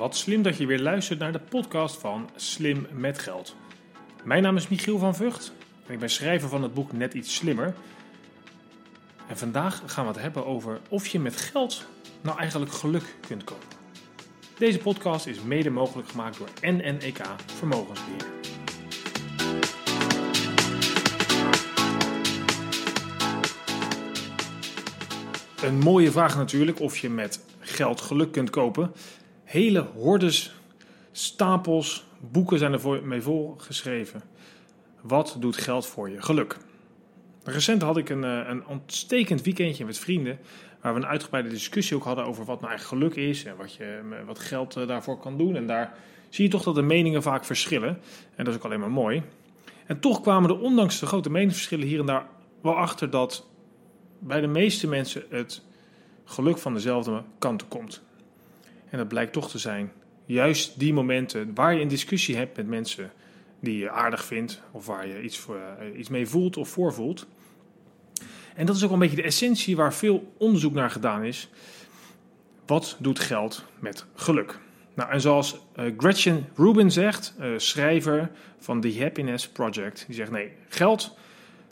Wat slim dat je weer luistert naar de podcast van Slim met Geld. Mijn naam is Michiel van Vught en ik ben schrijver van het boek Net iets slimmer. En vandaag gaan we het hebben over of je met geld nou eigenlijk geluk kunt kopen. Deze podcast is mede mogelijk gemaakt door NNEK Vermogensbeheer. Een mooie vraag natuurlijk of je met geld geluk kunt kopen. Hele hordes, stapels, boeken zijn er mee volgeschreven. Wat doet geld voor je? Geluk. Recent had ik een, eh, een ontstekend weekendje met vrienden. Waar we een uitgebreide discussie ook hadden over wat nou eigenlijk geluk is. En wat, je, wat geld eh, daarvoor kan doen. En daar zie je toch dat de meningen vaak verschillen. En dat is ook alleen maar mooi. En toch kwamen er ondanks de grote meningsverschillen hier en daar wel achter dat bij de meeste mensen het geluk van dezelfde kant komt. En dat blijkt toch te zijn juist die momenten waar je een discussie hebt met mensen die je aardig vindt, of waar je iets, voor, eh, iets mee voelt of voorvoelt. En dat is ook een beetje de essentie waar veel onderzoek naar gedaan is. Wat doet geld met geluk? Nou, en zoals uh, Gretchen Rubin zegt, uh, schrijver van The Happiness Project, die zegt nee, geld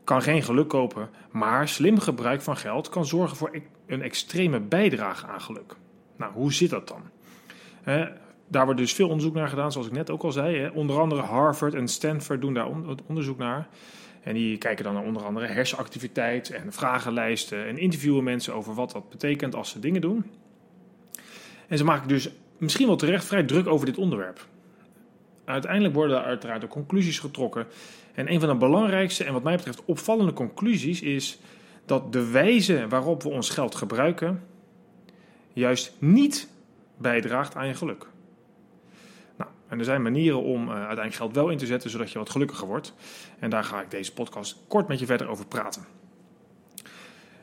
kan geen geluk kopen, maar slim gebruik van geld kan zorgen voor e- een extreme bijdrage aan geluk. Nou, hoe zit dat dan? daar wordt dus veel onderzoek naar gedaan, zoals ik net ook al zei. Hè. Onder andere Harvard en Stanford doen daar onderzoek naar. En die kijken dan naar onder andere hersenactiviteit en vragenlijsten en interviewen mensen over wat dat betekent als ze dingen doen. En ze maken dus misschien wel terecht vrij druk over dit onderwerp. Uiteindelijk worden er uiteraard de conclusies getrokken. En een van de belangrijkste en wat mij betreft opvallende conclusies is dat de wijze waarop we ons geld gebruiken juist niet bijdraagt aan je geluk. Nou, en er zijn manieren om uh, uiteindelijk geld wel in te zetten zodat je wat gelukkiger wordt. En daar ga ik deze podcast kort met je verder over praten.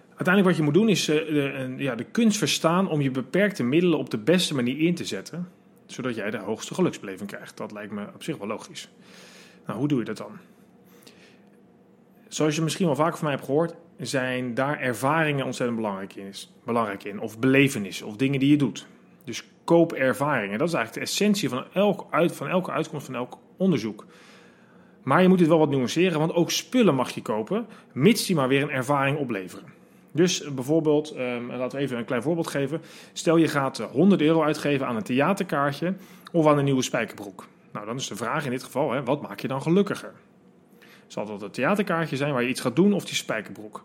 Uiteindelijk wat je moet doen is uh, de, ja, de kunst verstaan om je beperkte middelen op de beste manier in te zetten, zodat jij de hoogste geluksbeleving krijgt. Dat lijkt me op zich wel logisch. Nou, hoe doe je dat dan? Zoals je misschien wel vaker van mij hebt gehoord, zijn daar ervaringen ontzettend belangrijk in, belangrijk in. Of belevenissen, of dingen die je doet. Dus koop ervaringen. Dat is eigenlijk de essentie van, elk uit, van elke uitkomst van elk onderzoek. Maar je moet dit wel wat nuanceren, want ook spullen mag je kopen, mits die maar weer een ervaring opleveren. Dus bijvoorbeeld, um, laten we even een klein voorbeeld geven. Stel je gaat 100 euro uitgeven aan een theaterkaartje of aan een nieuwe spijkerbroek. Nou, dan is de vraag in dit geval, hè, wat maak je dan gelukkiger? Zal dat het theaterkaartje zijn waar je iets gaat doen of die spijkerbroek?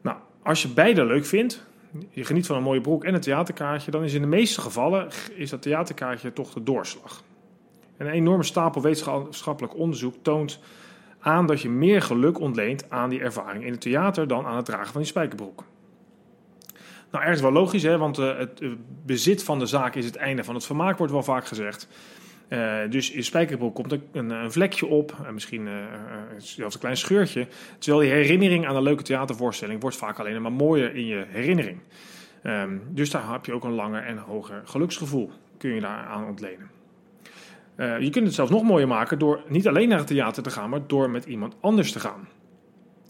Nou, als je beide leuk vindt, je geniet van een mooie broek en een theaterkaartje, dan is in de meeste gevallen is dat theaterkaartje toch de doorslag. Een enorme stapel wetenschappelijk onderzoek toont aan dat je meer geluk ontleent aan die ervaring in het theater dan aan het dragen van die spijkerbroek. Nou, ergens wel logisch, hè, want uh, het bezit van de zaak is het einde van het vermaak, wordt wel vaak gezegd. Uh, dus in spijkerbroek komt een, een vlekje op, en misschien uh, zelfs een klein scheurtje. Terwijl die herinnering aan een leuke theatervoorstelling wordt vaak alleen maar mooier in je herinnering. Um, dus daar heb je ook een langer en hoger geluksgevoel, kun je daar aan ontlenen. Je kunt het zelfs nog mooier maken door niet alleen naar het theater te gaan, maar door met iemand anders te gaan.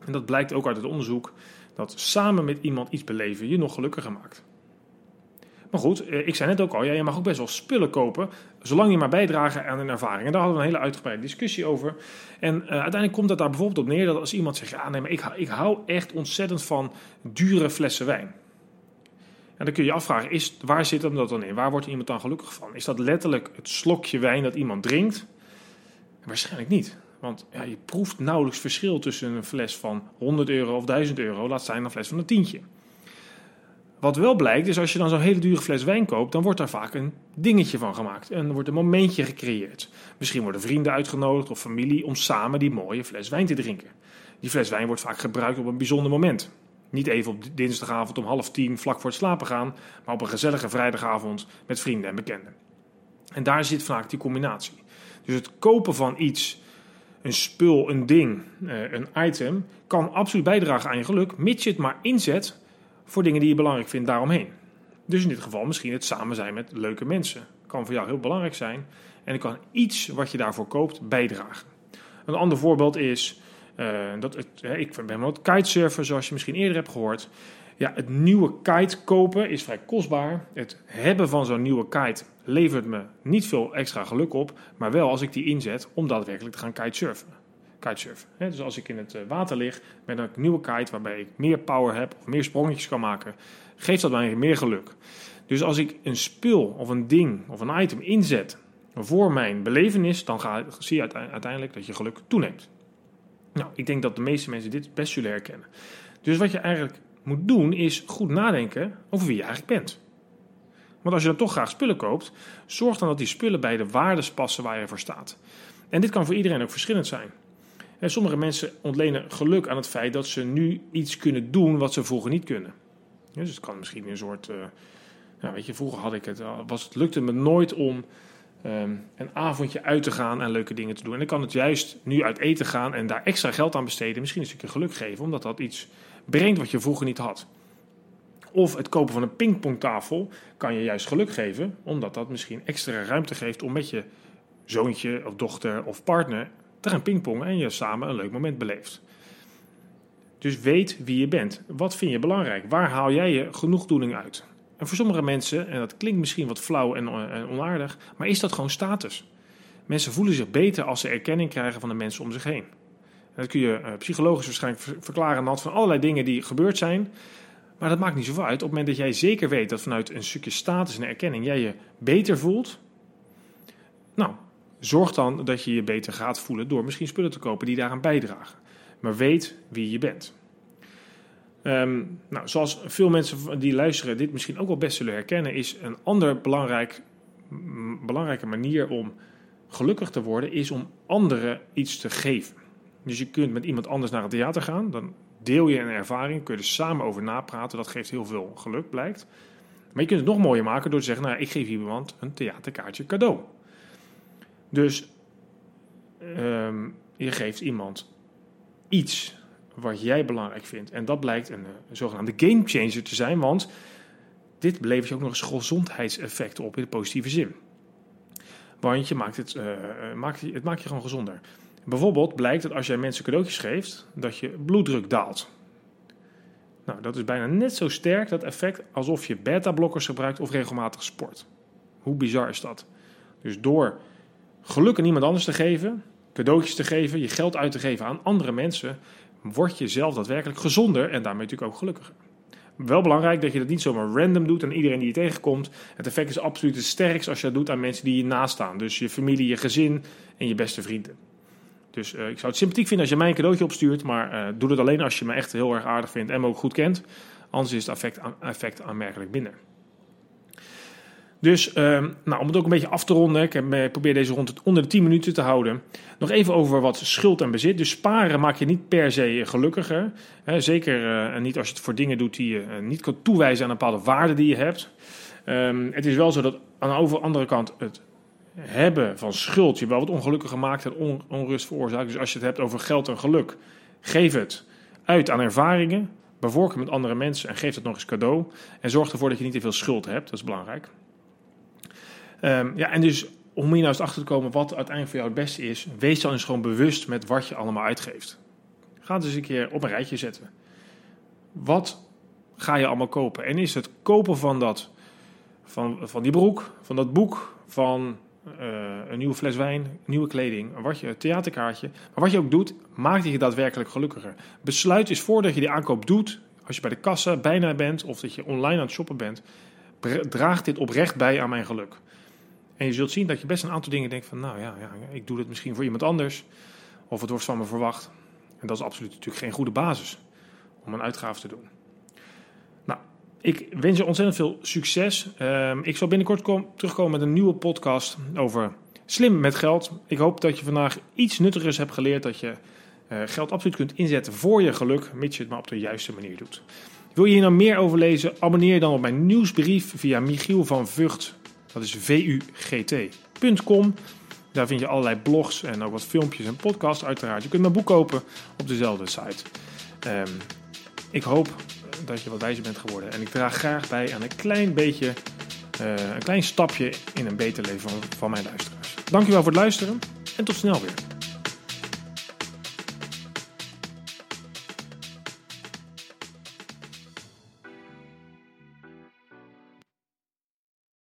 En dat blijkt ook uit het onderzoek dat samen met iemand iets beleven je nog gelukkiger maakt. Maar goed, eh, ik zei net ook al, ja, je mag ook best wel spullen kopen, zolang je maar bijdragen aan een ervaring. En daar hadden we een hele uitgebreide discussie over. En uh, uiteindelijk komt het daar bijvoorbeeld op neer dat als iemand zegt, ja, nee, maar ik, ik hou echt ontzettend van dure flessen wijn. En dan kun je je afvragen, is, waar zit hem dat dan in? Waar wordt iemand dan gelukkig van? Is dat letterlijk het slokje wijn dat iemand drinkt? Waarschijnlijk niet. Want ja, je proeft nauwelijks verschil tussen een fles van 100 euro of 1000 euro, laat zijn een fles van een tientje. Wat wel blijkt, is als je dan zo'n hele dure fles wijn koopt, dan wordt daar vaak een dingetje van gemaakt. En er wordt een momentje gecreëerd. Misschien worden vrienden uitgenodigd of familie om samen die mooie fles wijn te drinken. Die fles wijn wordt vaak gebruikt op een bijzonder moment. Niet even op dinsdagavond om half tien vlak voor het slapen gaan, maar op een gezellige vrijdagavond met vrienden en bekenden. En daar zit vaak die combinatie. Dus het kopen van iets, een spul, een ding, eh, een item, kan absoluut bijdragen aan je geluk, mits je het maar inzet voor dingen die je belangrijk vindt daaromheen. Dus in dit geval misschien het samen zijn met leuke mensen. Kan voor jou heel belangrijk zijn en het kan iets wat je daarvoor koopt bijdragen. Een ander voorbeeld is uh, dat het, ik ben wat kitesurfer, zoals je misschien eerder hebt gehoord. Ja, het nieuwe kite kopen is vrij kostbaar. Het hebben van zo'n nieuwe kite levert me niet veel extra geluk op, maar wel als ik die inzet om daadwerkelijk te gaan kitesurfen. Kitesurfen. Dus als ik in het eh, water lig met een nieuwe kite waarbij ik meer power heb of meer sprongetjes kan maken, geeft dat mij meer geluk. Dus als ik een spul of een ding of een item inzet voor mijn belevenis, dan ga, zie je uiteindelijk dat je geluk toeneemt. Nou, ik denk dat de meeste mensen dit best zullen herkennen. Dus wat je eigenlijk moet doen, is goed nadenken over wie je eigenlijk bent. Want als je dan toch graag spullen koopt, zorg dan dat die spullen bij de waardes passen waar je voor staat. En dit kan voor iedereen ook verschillend zijn. En sommige mensen ontlenen geluk aan het feit dat ze nu iets kunnen doen wat ze vroeger niet kunnen. Dus het kan misschien een soort. Uh, nou weet je, vroeger had ik het, was, het lukte me nooit om um, een avondje uit te gaan en leuke dingen te doen. En dan kan het juist nu uit eten gaan en daar extra geld aan besteden, misschien een stukje geluk geven, omdat dat iets brengt wat je vroeger niet had. Of het kopen van een pingpongtafel kan je juist geluk geven, omdat dat misschien extra ruimte geeft om met je zoontje of dochter of partner te gaan pingpongen en je samen een leuk moment beleeft. Dus weet wie je bent. Wat vind je belangrijk? Waar haal jij je genoegdoening uit? En voor sommige mensen, en dat klinkt misschien wat flauw en onaardig, maar is dat gewoon status. Mensen voelen zich beter als ze erkenning krijgen van de mensen om zich heen. En dat kun je eh, psychologisch waarschijnlijk verklaren aan de hand van allerlei dingen die gebeurd zijn. Maar dat maakt niet zoveel uit. Op het moment dat jij zeker weet dat vanuit een stukje status en erkenning jij je beter voelt. Nou, zorg dan dat je je beter gaat voelen door misschien spullen te kopen die daaraan bijdragen. Maar weet wie je bent. Ehm, nou, zoals veel mensen die luisteren dit misschien ook wel best zullen herkennen, is een ander belangrijk, belangrijke manier om gelukkig te worden, is om anderen iets te geven. Dus je kunt met iemand anders naar het theater gaan, dan deel je een ervaring, kun je er samen over napraten, dat geeft heel veel geluk, blijkt. Maar je kunt het nog mooier maken door te zeggen, nou, ik geef iemand een theaterkaartje cadeau. Dus ehm, je geeft iemand iets wat jij belangrijk vindt. En dat blijkt een, een zogenaamde game changer te zijn, want dit levert je ook nog eens gezondheidseffecten op in de positieve zin. Want je maakt het, uh, maakt, het maakt je gewoon gezonder. Bijvoorbeeld blijkt dat als jij mensen cadeautjes geeft, dat je bloeddruk daalt. Nou, dat is bijna net zo sterk, dat effect, alsof je beta-blokkers gebruikt of regelmatig sport. Hoe bizar is dat? Dus door geluk aan iemand anders te geven, cadeautjes te geven, je geld uit te geven aan andere mensen, word je zelf daadwerkelijk gezonder en daarmee natuurlijk ook gelukkiger. Wel belangrijk dat je dat niet zomaar random doet aan iedereen die je tegenkomt. Het effect is absoluut het sterkst als je dat doet aan mensen die je naast staan. Dus je familie, je gezin en je beste vrienden. Dus uh, ik zou het sympathiek vinden als je mij een cadeautje opstuurt, maar uh, doe het alleen als je me echt heel erg aardig vindt en me ook goed kent. Anders is het effect, effect aanmerkelijk minder. Dus uh, nou, om het ook een beetje af te ronden, ik, probeer deze rond onder de 10 minuten te houden. Nog even over wat schuld en bezit. Dus sparen maakt je niet per se gelukkiger. Hè, zeker uh, niet als je het voor dingen doet die je niet kan toewijzen aan een bepaalde waarde die je hebt. Um, het is wel zo dat aan de andere kant het hebben van schuld je wel wat ongelukkiger maakt en on, onrust veroorzaakt. Dus als je het hebt over geld en geluk, geef het uit aan ervaringen. Bevork het met andere mensen en geef het nog eens cadeau. En zorg ervoor dat je niet te veel schuld hebt. Dat is belangrijk. Um, ja, en dus om hier nou eens achter te komen wat uiteindelijk voor jou het beste is, wees dan eens gewoon bewust met wat je allemaal uitgeeft. Ga het eens een keer op een rijtje zetten. Wat ga je allemaal kopen? En is het kopen van, dat, van, van die broek, van dat boek, van uh, een nieuwe fles wijn, nieuwe kleding, een theaterkaartje. Maar wat je ook doet, maakt je daadwerkelijk gelukkiger. Besluit eens voordat je die aankoop doet, als je bij de kassa bijna bent of dat je online aan het shoppen bent, draagt dit oprecht bij aan mijn geluk. En je zult zien dat je best een aantal dingen denkt van, nou ja, ja, ik doe dit misschien voor iemand anders. Of het wordt van me verwacht. En dat is absoluut natuurlijk geen goede basis om een uitgave te doen. Nou, ik wens je ontzettend veel succes. Uh, ik zal binnenkort kom, terugkomen met een nieuwe podcast over slim met geld. Ik hoop dat je vandaag iets nuttigers hebt geleerd. Dat je uh, geld absoluut kunt inzetten voor je geluk, mits je het maar op de juiste manier doet. Wil je hier nou meer over lezen? Abonneer je dan op mijn nieuwsbrief via Michiel van Vught dat is vugt.com. Daar vind je allerlei blogs en ook wat filmpjes en podcasts uiteraard. Je kunt mijn boek kopen op dezelfde site. Um, ik hoop dat je wat wijzer bent geworden. En ik draag graag bij aan een klein beetje, uh, een klein stapje in een beter leven van, van mijn luisteraars. Dankjewel voor het luisteren en tot snel weer.